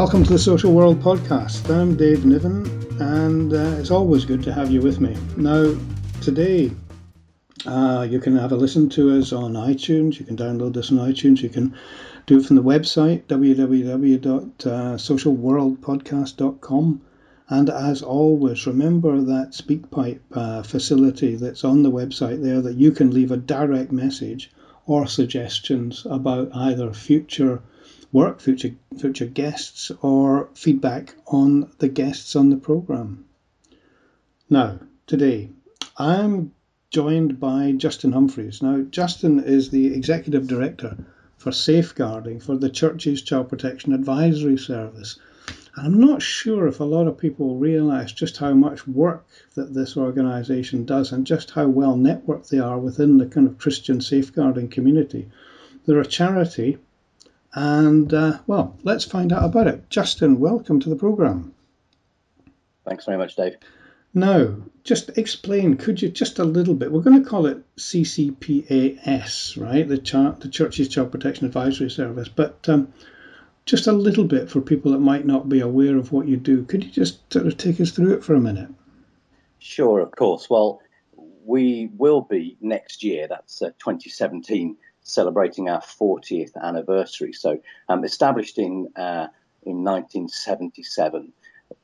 Welcome to the Social World Podcast. I'm Dave Niven, and uh, it's always good to have you with me. Now, today, uh, you can have a listen to us on iTunes. You can download this on iTunes. You can do it from the website www.socialworldpodcast.com. And as always, remember that SpeakPipe uh, facility that's on the website there that you can leave a direct message or suggestions about either future work, future future guests, or feedback on the guests on the program. Now, today, I'm joined by Justin Humphreys. Now, Justin is the executive director for safeguarding for the Church's Child Protection Advisory Service. And I'm not sure if a lot of people realise just how much work that this organisation does and just how well networked they are within the kind of Christian safeguarding community. They're a charity, and uh, well, let's find out about it. Justin, welcome to the programme. Thanks very much, Dave. Now, just explain, could you just a little bit? We're going to call it CCPAS, right? The, Ch- the Church's Child Protection Advisory Service, but um, just a little bit for people that might not be aware of what you do. Could you just sort of take us through it for a minute? Sure, of course. Well, we will be next year, that's uh, 2017, celebrating our 40th anniversary. So, um, established in, uh, in 1977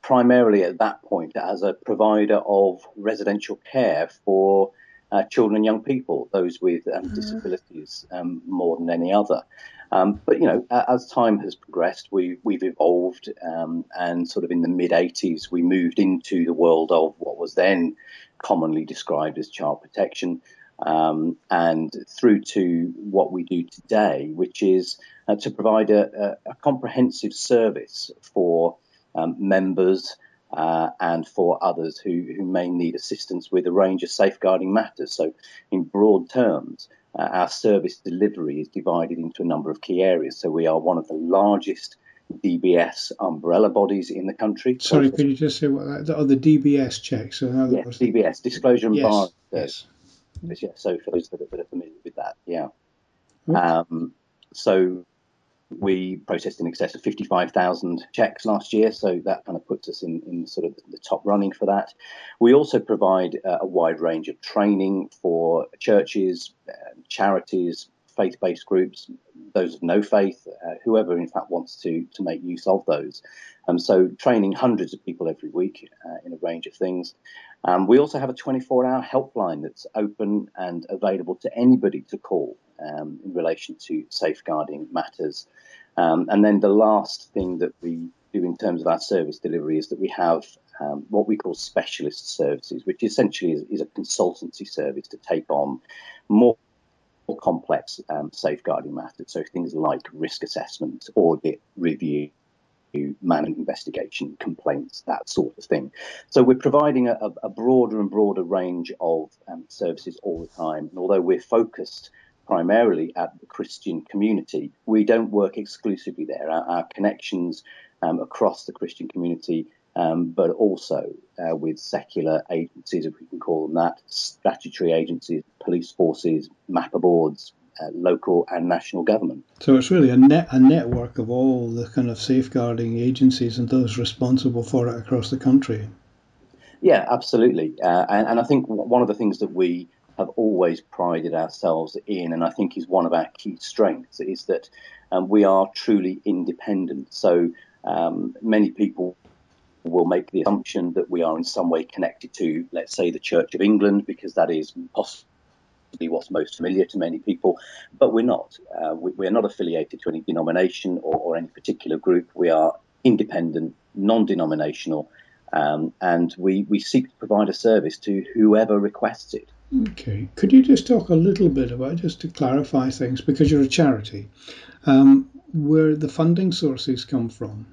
primarily at that point as a provider of residential care for uh, children and young people, those with um, mm-hmm. disabilities um, more than any other. Um, but you know, as time has progressed, we we've evolved, um, and sort of in the mid '80s, we moved into the world of what was then commonly described as child protection, um, and through to what we do today, which is uh, to provide a, a, comprehensive service for um, members uh, and for others who, who may need assistance with a range of safeguarding matters. So, in broad terms, uh, our service delivery is divided into a number of key areas. So, we are one of the largest DBS umbrella bodies in the country. Sorry, could you just say what that? Oh, the DBS checks. So yes. DBS, disclosure and yes, bar. Yes. Yeah, so for those that are, that are familiar with that, yeah. Um, so we processed in excess of 55,000 checks last year, so that kind of puts us in, in sort of the top running for that. We also provide uh, a wide range of training for churches, uh, charities, faith based groups, those of no faith, uh, whoever in fact wants to, to make use of those. Um, so, training hundreds of people every week uh, in a range of things. Um, we also have a 24 hour helpline that's open and available to anybody to call um, in relation to safeguarding matters. Um, and then the last thing that we do in terms of our service delivery is that we have um, what we call specialist services, which essentially is, is, a consultancy service to take on more, more complex um, safeguarding matters. So things like risk assessment, audit, review, management investigation, complaints, that sort of thing. So we're providing a, a broader and broader range of um, services all the time. And although we're focused primarily at the Christian community. We don't work exclusively there. Our, our connections um, across the Christian community, um, but also uh, with secular agencies, if we can call them that, statutory agencies, police forces, MAPPA boards, uh, local and national government. So it's really a net a network of all the kind of safeguarding agencies and those responsible for it across the country. Yeah, absolutely. Uh, and, and I think one of the things that we have always prided ourselves in, and I think is one of our key strengths, is that um, we are truly independent. So um, many people will make the assumption that we are in some way connected to, let's say, the Church of England, because that is possibly what's most familiar to many people, but we're not. Uh, we, are not affiliated to any denomination or, or, any particular group. We are independent, non denominational, um, and we, we seek to provide a service to whoever requests it. Okay. Could you just talk a little bit about, just to clarify things, because you're a charity, um, where the funding sources come from?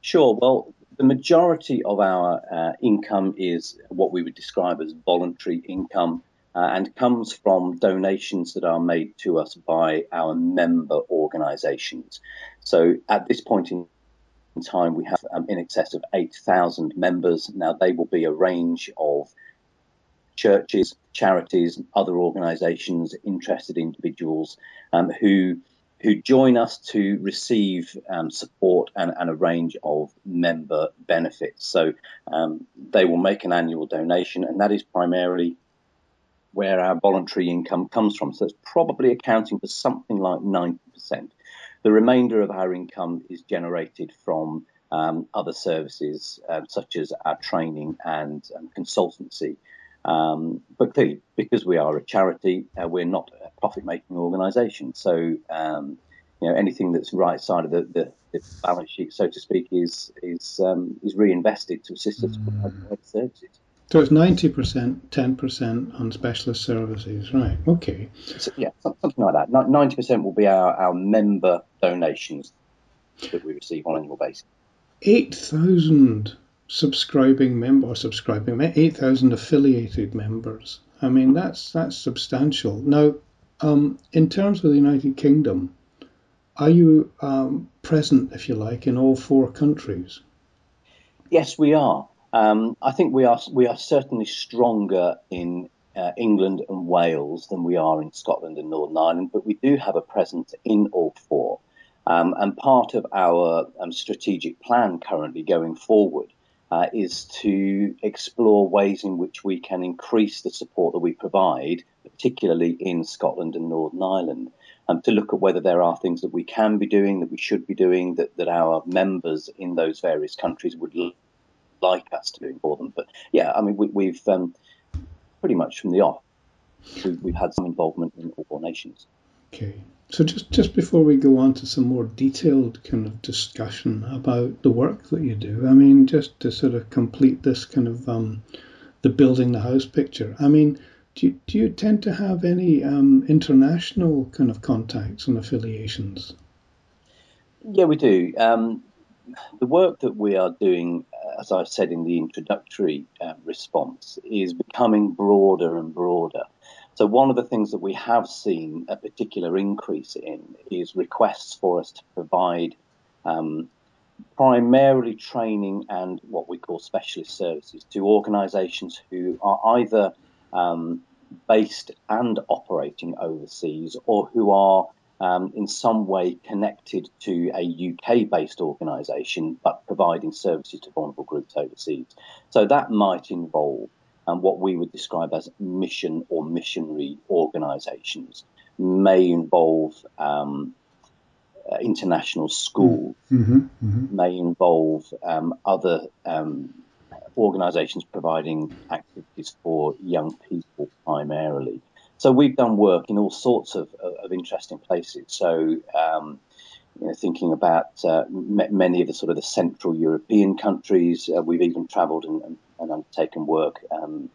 Sure. Well, the majority of our uh, income is what we would describe as voluntary income uh, and comes from donations that are made to us by our member organisations. So at this point in time, we have um, in excess of 8,000 members. Now, they will be a range of churches, charities, other organisations, interested individuals um, who who join us to receive um, support and, and, a range of member benefits. So um, they will make an annual donation, and that is primarily where our voluntary income comes from. So it's probably accounting for something like 90%. The remainder of our income is generated from um, other services, uh, such as our training and consultancy. Um, but clearly, because we are a charity, uh, we're not a profit-making organisation. So, um, you know, anything that's right side of the, the, the, balance sheet, so to speak, is is um, is reinvested to assist us mm. with services. So it's ninety percent, ten percent on specialist services, right? Okay. So, yeah, something like that. Ninety percent will be our, our member donations that we receive on an annual basis. Eight thousand subscribing member or subscribing 8,000 affiliated members. I mean that's that's substantial. Now, um, in terms of the United Kingdom, are you um, present, if you like, in all four countries? Yes, we are. Um, I think we are we are certainly stronger in uh, England and Wales than we are in Scotland and Northern Ireland, but we do have a presence in all four. Um, and part of our um, strategic plan currently going forward uh, is to explore ways in which we can increase the support that we provide, particularly in Scotland and Northern Ireland, and to look at whether there are things that we can be doing, that we should be doing, that, that our members in those various countries would l- like us to do for them. But yeah, I mean, we, have um, pretty much from the off, we've, we've had some involvement in all four nations. Okay. So just just before we go on to some more detailed kind of discussion about the work that you do, I mean, just to sort of complete this kind of um, the building the house picture. I mean, do you, do you tend to have any um, international kind of contacts and affiliations? Yeah, we do. Um, the work that we are doing, uh, as I said in the introductory uh, response, is becoming broader and broader. So, one of the things that we have seen a particular increase in is requests for us to provide um, primarily training and what we call specialist services to organisations who are either um, based and operating overseas or who are um, in some way connected to a UK based organisation but providing services to vulnerable groups overseas. So that might involve and what we would describe as mission or missionary organizations may involve um, uh, international schools, mm-hmm, mm-hmm. may involve um, other um, organizations providing activities for young people primarily. So we've done work in all sorts of, of, of interesting places. So um, you know, thinking about uh, many of the sort of the Central European countries. Uh, we've even travelled and, and, and, undertaken work um,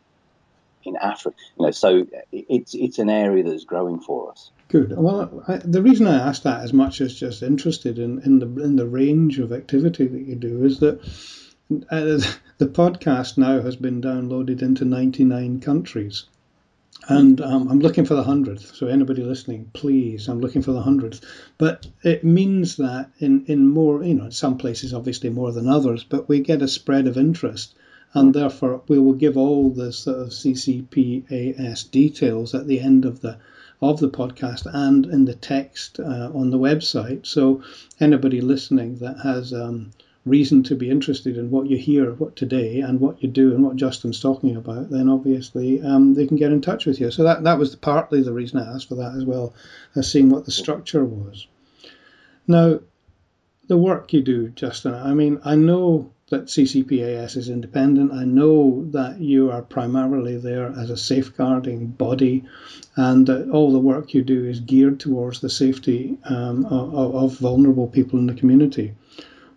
in Africa. You know, so it's it's an area that's growing for us. Good. Well, I, the reason I asked that, as much as just interested in, in the in the range of activity that you do, is that uh, the podcast now has been downloaded into 99 countries. And um, I'm looking for the hundredth. So anybody listening, please, I'm looking for the hundredth. But it means that in, in more, you know, in some places obviously more than others, but we get a spread of interest and therefore we will give all the sort of CCPAS details at the end of the of the podcast and in the text uh, on the website. So anybody listening that has um, reason to be interested in what you hear what today and what you do and what Justin's talking about, then obviously um, they can get in touch with you. So that that was partly the reason I asked for that as well as seeing what the structure was. Now, the work you do, Justin. I mean, I know that CCPAS is independent. I know that you are primarily there as a safeguarding body, and that all the work you do is geared towards the safety um, of, of vulnerable people in the community.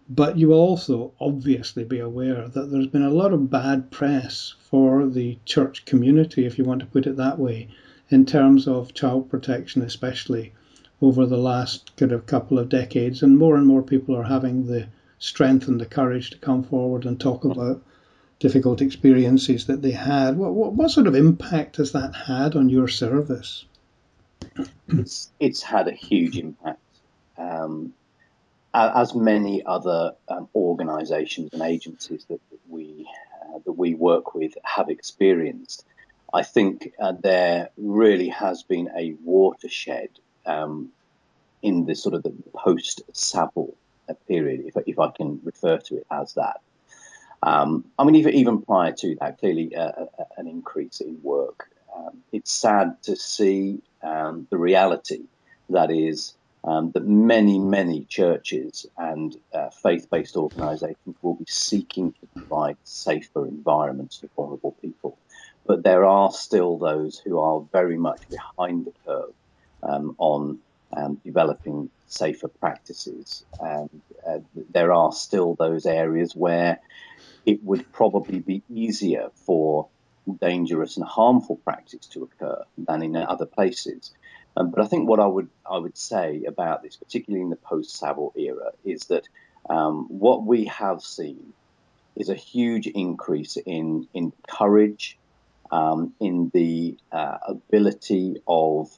But you will also obviously be aware that there's been a lot of bad press for the church community, if you want to put it that way, in terms of child protection, especially over the last kind of couple of decades, and more and more people are having the strength and the courage to come forward and talk about difficult experiences that they had. What, what, what sort of impact has that had on your service? It's, it's had a huge impact. Um, as many other um, organisations and agencies that, that we uh, that we work with have experienced, I think uh, there really has been a watershed um, in the sort of the post Savile period, if, if I can refer to it as that. Um, I mean, even, even prior to that, clearly uh, uh an increase in work. Um, it's sad to see um, the reality that is um, that many, many churches and uh, faith based organizations will be seeking to provide safer environments for vulnerable people. But there are still those who are very much behind the curve um, on um, developing safer practices. And uh, there are still those areas where it would probably be easier for dangerous and harmful practice to occur than in other places. Um, but I think what I would I would say about this, particularly in the post Savile era, is that um, what we have seen is a huge increase in in courage, um, in the uh, ability of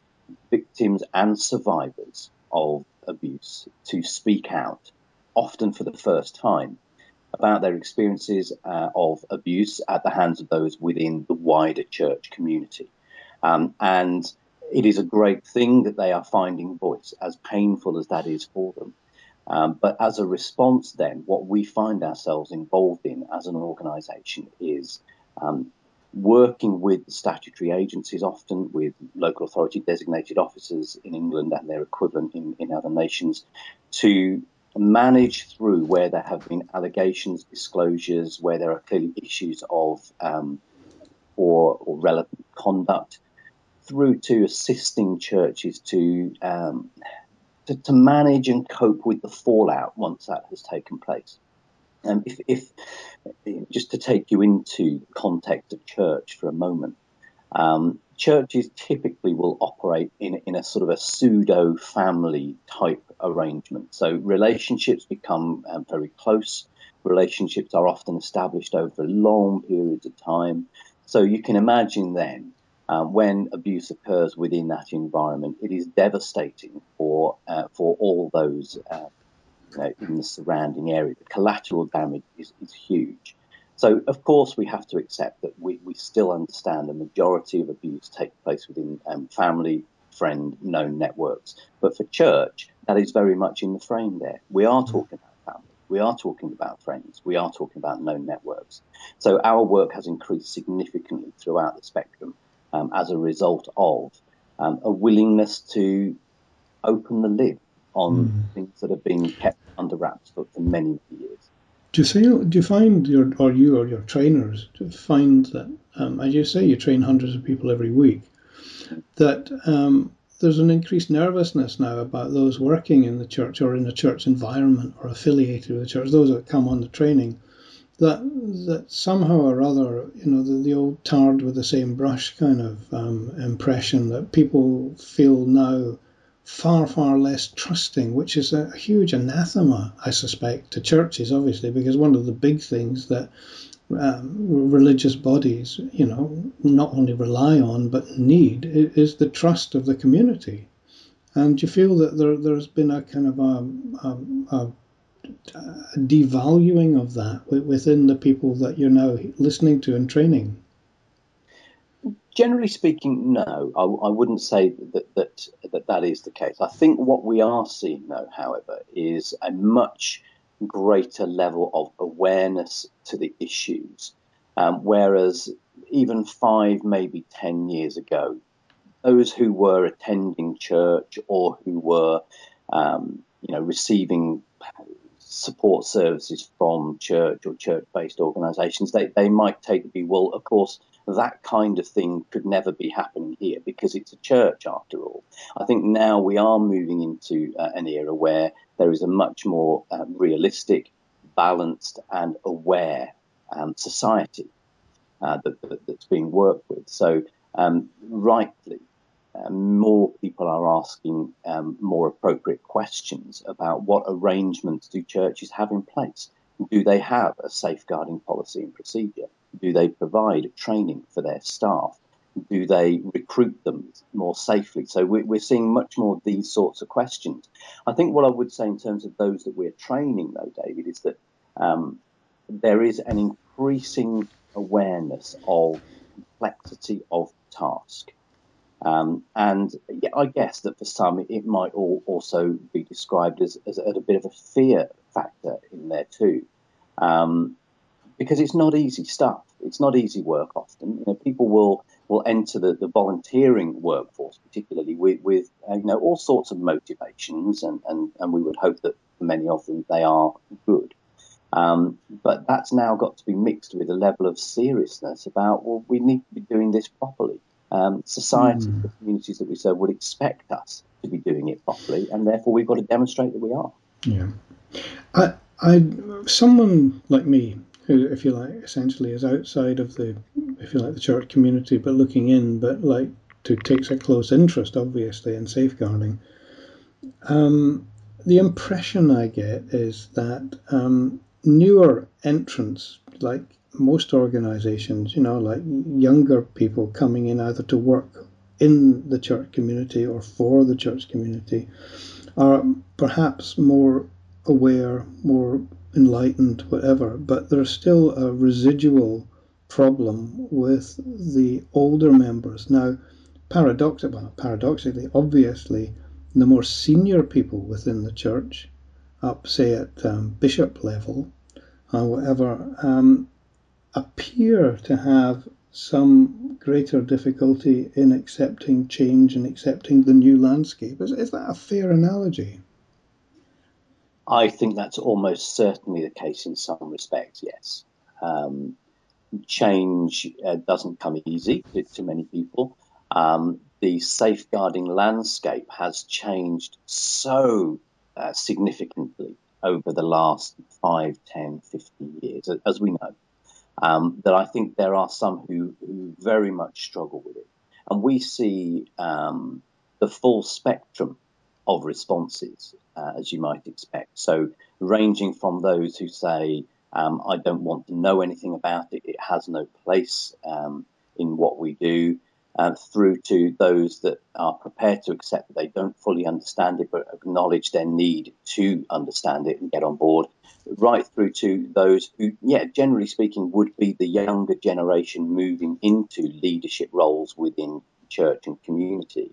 victims and survivors of abuse to speak out, often for the first time, about their experiences uh, of abuse at the hands of those within the wider church community. Um, and it is a great thing that they are finding voice, as painful as that is for them. Um, but as a response, then, what we find ourselves involved in as an organisation is um, working with statutory agencies, often with local authority designated officers in England and their equivalent in, in other nations, to manage through where there have been allegations, disclosures, where there are clearly issues of um, or, or relevant conduct through to assisting churches to, um, to, to manage and cope with the fallout once that has taken place. And if, if just to take you into context of church for a moment, um, churches typically will operate in, in a sort of a pseudo family type arrangement. So relationships become um, very close. Relationships are often established over long periods of time. So you can imagine then um, when abuse occurs within that environment, it is devastating for uh, for all those uh, you know, in the surrounding area. The collateral damage is, is huge. So, of course, we have to accept that we, we still understand the majority of abuse takes place within um, family, friend, known networks. But for church, that is very much in the frame there. We are mm. talking about family, we are talking about friends, we are talking about known networks. So, our work has increased significantly throughout the spectrum um, as a result of um, a willingness to open the lid on mm. things that have been kept under wraps for, for many, many years. Do you feel? Do you find your or you or your trainers to find that, um, as you say, you train hundreds of people every week, that um, there's an increased nervousness now about those working in the church or in the church environment or affiliated with the church, those that come on the training, that that somehow or other, you know, the, the old tarred with the same brush kind of um, impression that people feel now far, far less trusting, which is a huge anathema, I suspect, to churches, obviously, because one of the big things that um, religious bodies, you know, not only rely on but need is the trust of the community. And you feel that there, there's been a kind of a, a, a devaluing of that within the people that you're now listening to and training? Generally speaking, no. I, I wouldn't say that, that, that that is the case. I think what we are seeing, though, however, is a much greater level of awareness to the issues. Um, whereas even five, maybe 10 years ago, those who were attending church or who were, um, you know, receiving support services from church or church-based organisations, they, they might take the view, well, of course, that kind of thing could never be happening here because it's a church after all. I think now we are moving into uh, an era where there is a much more uh, realistic, balanced, and aware um, society uh, that, that, that's being worked with. So, um, rightly, more people are asking um, more appropriate questions about what arrangements do churches have in place. Do they have a safeguarding policy and procedure? Do they provide training for their staff? Do they recruit them more safely? So we're seeing much more of these sorts of questions. I think what I would say in terms of those that we're training, though, David, is that um, there is an increasing awareness of complexity of task Um, and yeah, I guess that for some it might all also be described as, as, a bit of a fear factor in there too, um, because it's not easy stuff. It's not easy work often. You know, people will will enter the, the volunteering workforce, particularly with, with uh, you know all sorts of motivations, and, and, and we would hope that for many of them they are good. Um, but that's now got to be mixed with a level of seriousness about well, we need to be doing this properly um, society, mm. the communities that we serve would expect us to be doing it properly, and therefore we've got to demonstrate that we are. Yeah, I, I, someone like me, who, if you like, essentially is outside of the, if you like, the church community, but looking in, but like to takes a close interest, obviously, in safeguarding. Um, the impression I get is that um, newer entrants, like most organizations, you know, like younger people coming in either to work in the church community or for the church community, are perhaps more aware, more enlightened, whatever, but there's still a residual problem with the older members. Now, paradoxically, well, paradoxically, obviously, the more senior people within the church, up say at um, bishop level or whatever, um, appear to have some greater difficulty in accepting change and accepting the new landscape. Is, is that a fair analogy? I think that's almost certainly the case in some respects, yes. Um, change uh, doesn't come easy to, many people. Um, the safeguarding landscape has changed so uh, significantly over the last 5, 10, 15 years, as we know um, that I think there are some who, who very much struggle with it. And we see um, the full spectrum of responses, uh, as you might expect. So, ranging from those who say, um, I don't want to know anything about it, it has no place um, in what we do, uh, through to those that are prepared to accept that they don't fully understand it but acknowledge their need to understand it and get on board, right through to those who, yeah, generally speaking, would be the younger generation moving into leadership roles within church and community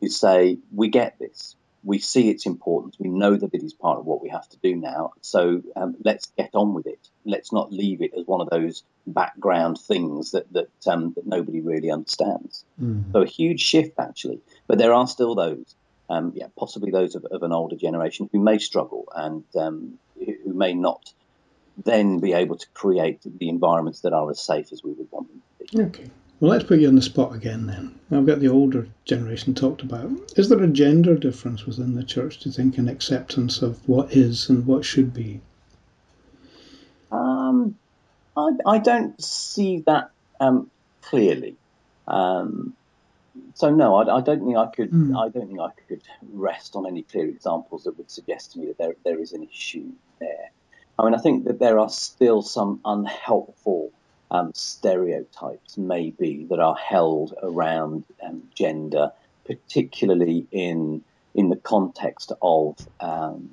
who say, We get this. We see its importance. We know that it is part of what we have to do now. So um, let's get on with it. Let's not leave it as one of those background things that that, um, that nobody really understands. Mm. So a huge shift actually, but there are still those, um, yeah, possibly those of, of, an older generation who may struggle and um, who may not then be able to create the environments that are as safe as we would want them to be. Okay. Well, let's put you on the spot again then. I've got the older generation talked about. Is there a gender difference within the church, do you think, in acceptance of what is and what should be? Um, I, I don't see that um, clearly. Um, so no, I, I, don't think I could. Mm. I don't think I could rest on any clear examples that would suggest to me that there there is an issue there. I mean, I think that there are still some unhelpful um, stereotypes, maybe, that are held around um, gender, particularly in in the context of um,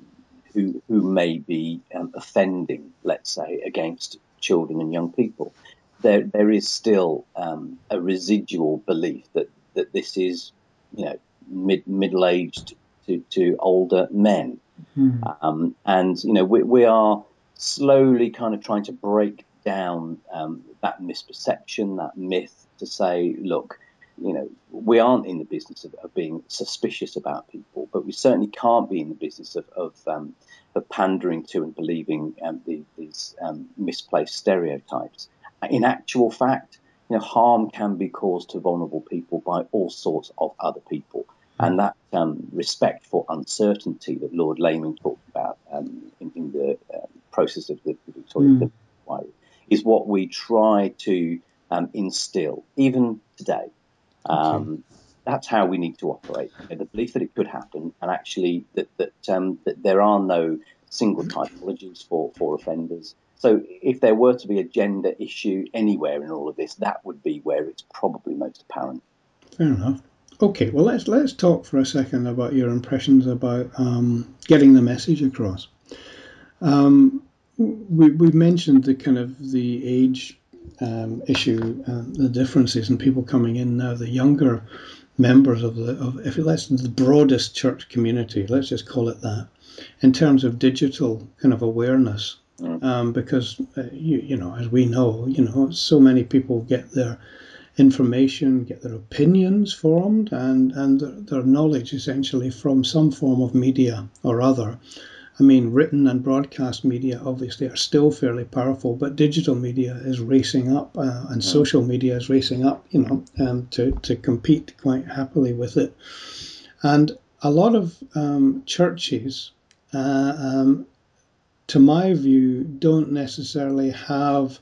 who who may be um, offending, let's say, against children and young people, there there is still um, a residual belief that that this is, you know, mid middle aged to, to older men, mm. um, and you know we, we are slowly kind of trying to break down um, that misperception, that myth, to say, look, you know, we aren't in the business of, of, being suspicious about people, but we certainly can't be in the business of, of, um, of pandering to and believing um, the, these um, misplaced stereotypes. In actual fact, you know, harm can be caused to vulnerable people by all sorts of other people. And that um, respect for uncertainty that Lord Laming talked about um, in, in, the uh, process of the, the Victoria mm. Is what we try to instill, even today. Um, that's how we need to operate. You know, the belief that it could happen, and actually that that, um, that there are no single typologies for for offenders. So if there were to be a gender issue anywhere in all of this, that would be where it's probably most apparent. Fair enough. Okay, well let's let's talk for a second about your impressions about um, getting the message across. Um, we we mentioned the kind of the age um, issue, uh, the differences in people coming in now. The younger members of the of if let's the broadest church community, let's just call it that, in terms of digital kind of awareness. Mm. Um, because uh, you you know as we know you know so many people get their information, get their opinions formed, and and their, their knowledge essentially from some form of media or other. I mean, written and broadcast media obviously are still fairly powerful, but digital media is racing up, uh, and social media is racing up, you know, um, to, to compete quite happily with it. And a lot of um, churches, uh, um, to my view, don't necessarily have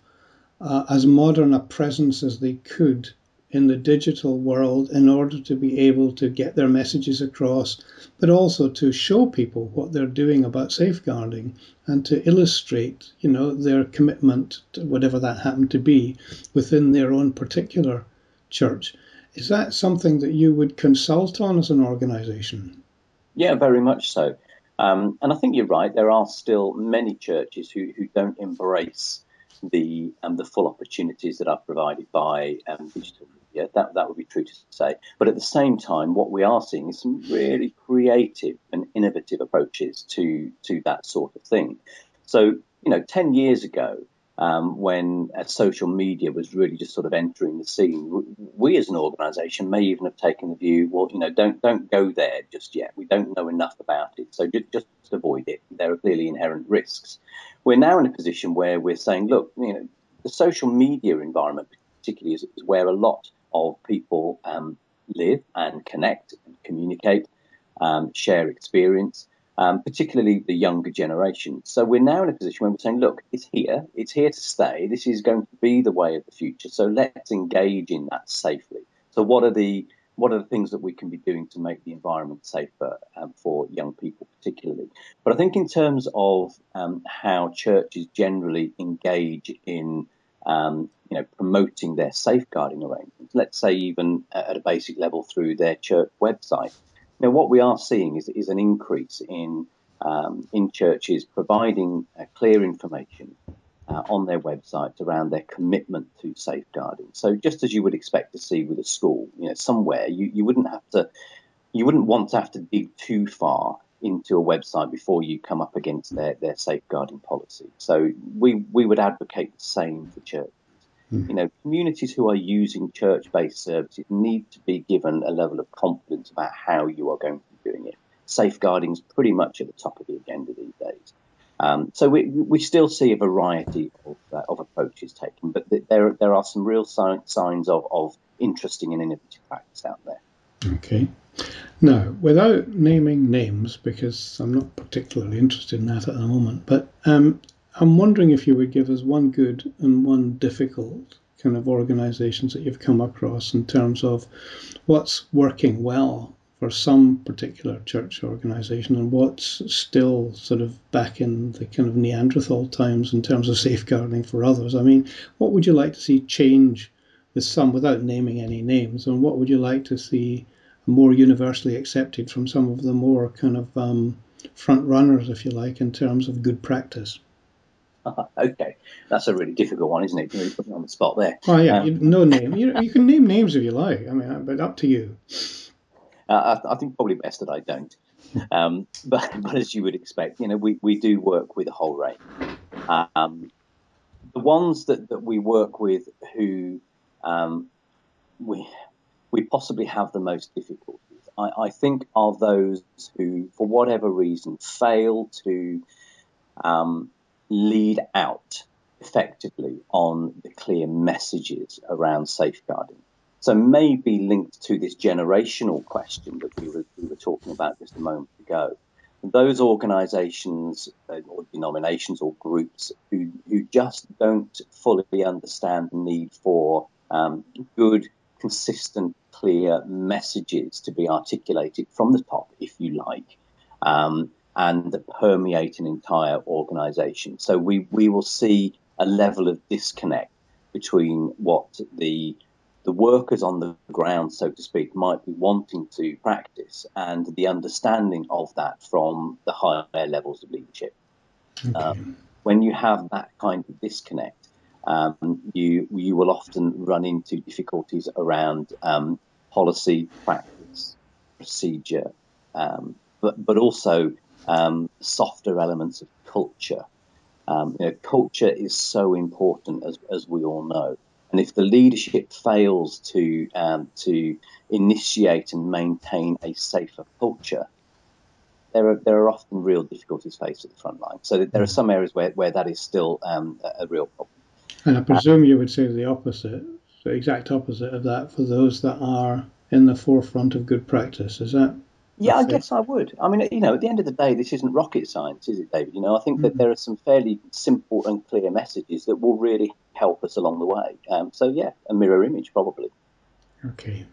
uh, as modern a presence as they could in the digital world in order to be able to get their messages across, but also to show people what they're doing about safeguarding and to illustrate, you know, their commitment to whatever that happened to be within their own particular church. Is that something that you would consult on as an organization? Yeah, very much so. Um, and I think you're right. There are still many churches who, who don't embrace the um, the full opportunities that are provided by um, digital yeah, that, that would be true to say. But at the same time, what we are seeing is some really creative and innovative approaches to, to that sort of thing. So, you know, 10 years ago, um, when uh, social media was really just sort of entering the scene, we as an organisation may even have taken the view, well, you know, don't don't go there just yet. We don't know enough about it, so just, just avoid it. There are clearly inherent risks. We're now in a position where we're saying, look, you know, the social media environment particularly is, is where a lot of people um, live and connect and communicate, um, share experience, um, particularly the younger generation. So we're now in a position where we're saying, look, it's here, it's here to stay. This is going to be the way of the future. So let's engage in that safely. So what are the what are the things that we can be doing to make the environment safer um, for young people, particularly? But I think in terms of um, how churches generally engage in um, you know, promoting their safeguarding arrangements, let's say even at a basic level through their church website. Now, what we are seeing is, is an increase in, um, in churches providing uh, clear information uh, on their websites around their commitment to safeguarding. So just as you would expect to see with a school, you know, somewhere you, you wouldn't have to, you wouldn't want to have to dig too far into a website before you come up against their, their safeguarding policy. So we, we would advocate the same for church. Mm. You know, communities who are using church-based services need to be given a level of confidence about how you are going to be doing it. Safeguarding is pretty much at the top of the agenda these days. Um, so we, we still see a variety of, uh, of approaches taken, but th- there there are some real si- signs of, of interesting and innovative practice out there. Okay. Now, without naming names, because I'm not particularly interested in that at the moment, but um, I'm wondering if you would give us one good and one difficult kind of organizations that you've come across in terms of what's working well for some particular church organization and what's still sort of back in the kind of Neanderthal times in terms of safeguarding for others. I mean, what would you like to see change with some without naming any names, and what would you like to see more universally accepted from some of the more kind of um, front runners, if you like, in terms of good practice. okay, that's a really difficult one, isn't it? You really put me on the spot there. Oh yeah, um, no name. You, you can name names if you like. I mean, but up to you. Uh, I, I, think probably best that I don't. Um, but, but as you would expect, you know, we, we do work with a whole range. Um, the ones that, that we work with who um, we we possibly have the most difficulties. I, I think are those who, for whatever reason, fail to um, lead out effectively on the clear messages around safeguarding. So maybe linked to this generational question that we were, we were talking about just a moment ago. Those organizations uh, or denominations or groups who, who just don't fully understand the need for um, good consistent, clear messages to be articulated from the top, if you like, um, and that permeate an entire organization. So we, we will see a level of disconnect between what the the workers on the ground, so to speak, might be wanting to practice and the understanding of that from the higher levels of leadership. Okay. Um, when you have that kind of disconnect, um, you you will often run into difficulties around um, policy, practice, procedure, um, but but also um, softer elements of culture. Um, you know, culture is so important, as as we all know. And if the leadership fails to um, to initiate and maintain a safer culture, there are there are often real difficulties faced at the front line. So there are some areas where, where that is still um, a, a, real problem. And I presume you would say the opposite, the exact opposite of that for those that are in the forefront of good practice. Is that? Yeah, I guess I would. I mean, you know, at the end of the day, this isn't rocket science, is it, David? You know, I think mm-hmm. that there are some fairly simple and clear messages that will really help us along the way. Um, so, yeah, a mirror image probably. Okay.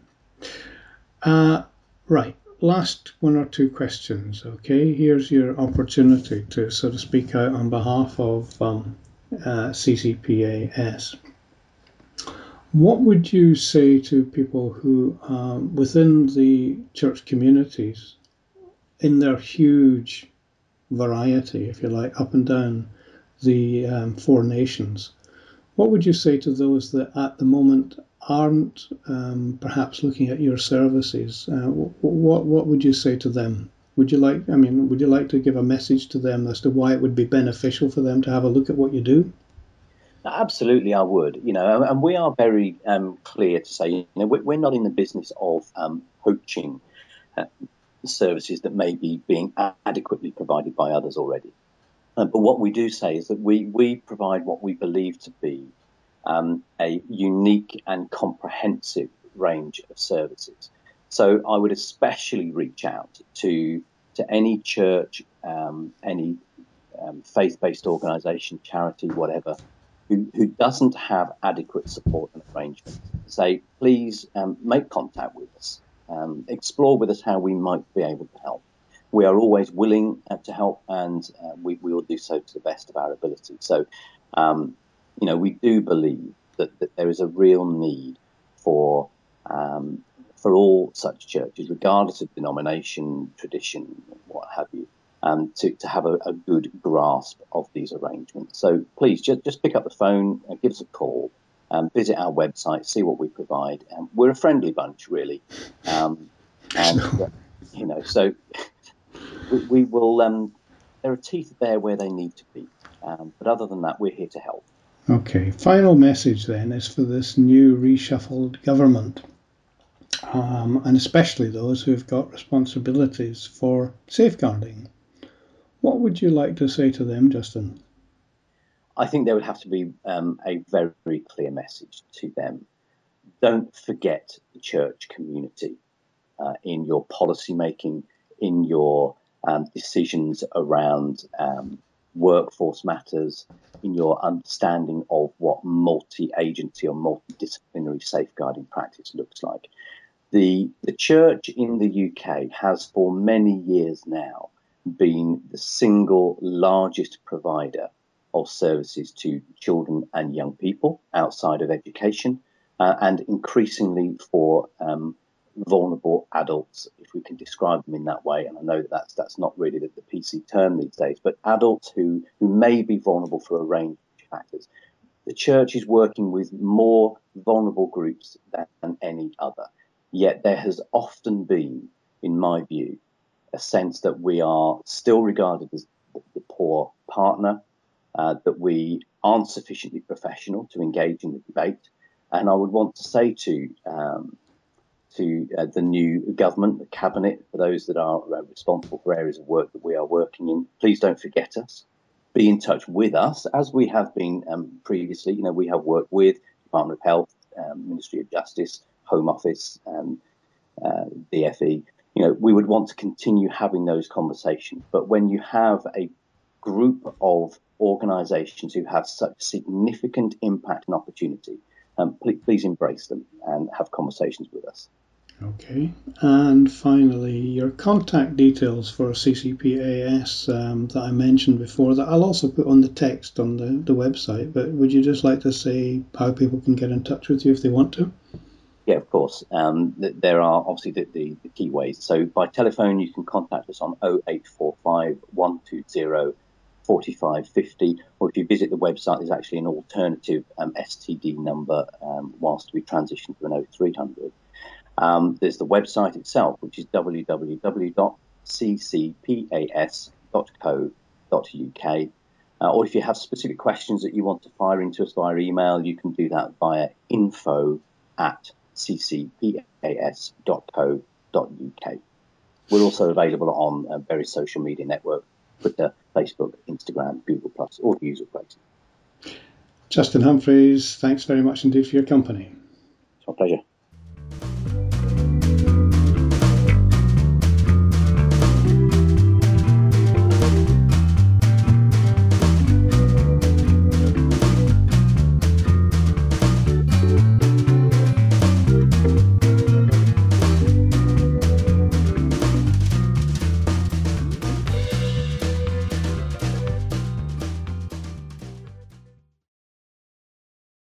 Uh, right. Last one or two questions. Okay. Here's your opportunity to sort of speak out on behalf of um, uh, CCPAS. What would you say to people who, um, within the church communities, in their huge variety, if you like, up and down the um, four nations, what would you say to those that at the moment aren't um, perhaps looking at your services? Uh, what what would you say to them? Would you like, I mean, would you like to give a message to them as to why it would be beneficial for them to have a look at what you do? Absolutely, I would. You know, and we are very um, clear to say, you know, we're not in the business of um, poaching uh, services that may be being adequately provided by others already. Uh, but what we do say is that we, we provide what we believe to be um, a unique and comprehensive range of services. So I would especially reach out to to any church, um, any um, faith-based organisation, charity, whatever, who, who doesn't have adequate support and arrangement. Say, please um, make contact with us, um, explore with us how we might be able to help we are always willing uh, to help, and uh, we, we will do so to the best of our ability. So, um, you know, we do believe that, that there is a real need for um, for all such churches, regardless of denomination, tradition, um, to, to have a, a, good grasp of these arrangements. So please just, just pick up the phone, uh, give us a call, um, visit our website, see what we provide. Um, we're a friendly bunch, really. Um, and, uh, you know, so we, we will. Um, there are teeth there where they need to be, um, but other than that, we're here to help. Okay. Final message then is for this new reshuffled government, um, and especially those who've got responsibilities for safeguarding. What would you like to say to them, Justin? I think there would have to be um, a very, very clear message to them. Don't forget the church community uh, in your policy making, in your um, decisions around um, workforce matters, in your understanding of what multi agency or multidisciplinary safeguarding practice looks like. The, the church in the UK has for many years now been the single largest provider of services to children and young people outside of education, uh, and increasingly for um, vulnerable adults, if we can describe them in that way. And I know that that's that's not really the, the PC term these days, but adults who who may be vulnerable for a range of factors. The church is working with more vulnerable groups than any other. Yet there has often been, in my view, a sense that we are still regarded as the, poor partner, uh, that we aren't sufficiently professional to engage in the debate. And I would want to say to um, to uh, the new government, the cabinet, for those that are uh, responsible for areas of work that we are working in. Please don't forget us. Be in touch with us as we have been um, previously. You know, we have worked with Department of Health, um, Ministry of Justice, Home Office, um, uh, DFE. You know, we would want to continue having those conversations. But when you have a group of organisations who have such significant impact and opportunity, um, please, please embrace them and have conversations with us. Okay, and finally, your contact details for CCPAS um, that I mentioned before, that I'll also put on the text on the, the website, but would you just like to say how people can get in touch with you if they want to? Yeah, of course. Um, there are obviously the, the, the, key ways. So by telephone, you can contact us on 0845 120 4550, or if you visit the website, there's actually an alternative um, STD number um, whilst we transition to an 0300. Um, there's the website itself, which is www.ccpas.co.uk. Uh, or if you have specific questions that you want to fire into us via email, you can do that via info at ccpas.co.uk. We're also available on uh, various social media networks, Twitter, Facebook, Instagram, Google Plus, or the usual places. Justin Humphreys, thanks very much indeed for your company.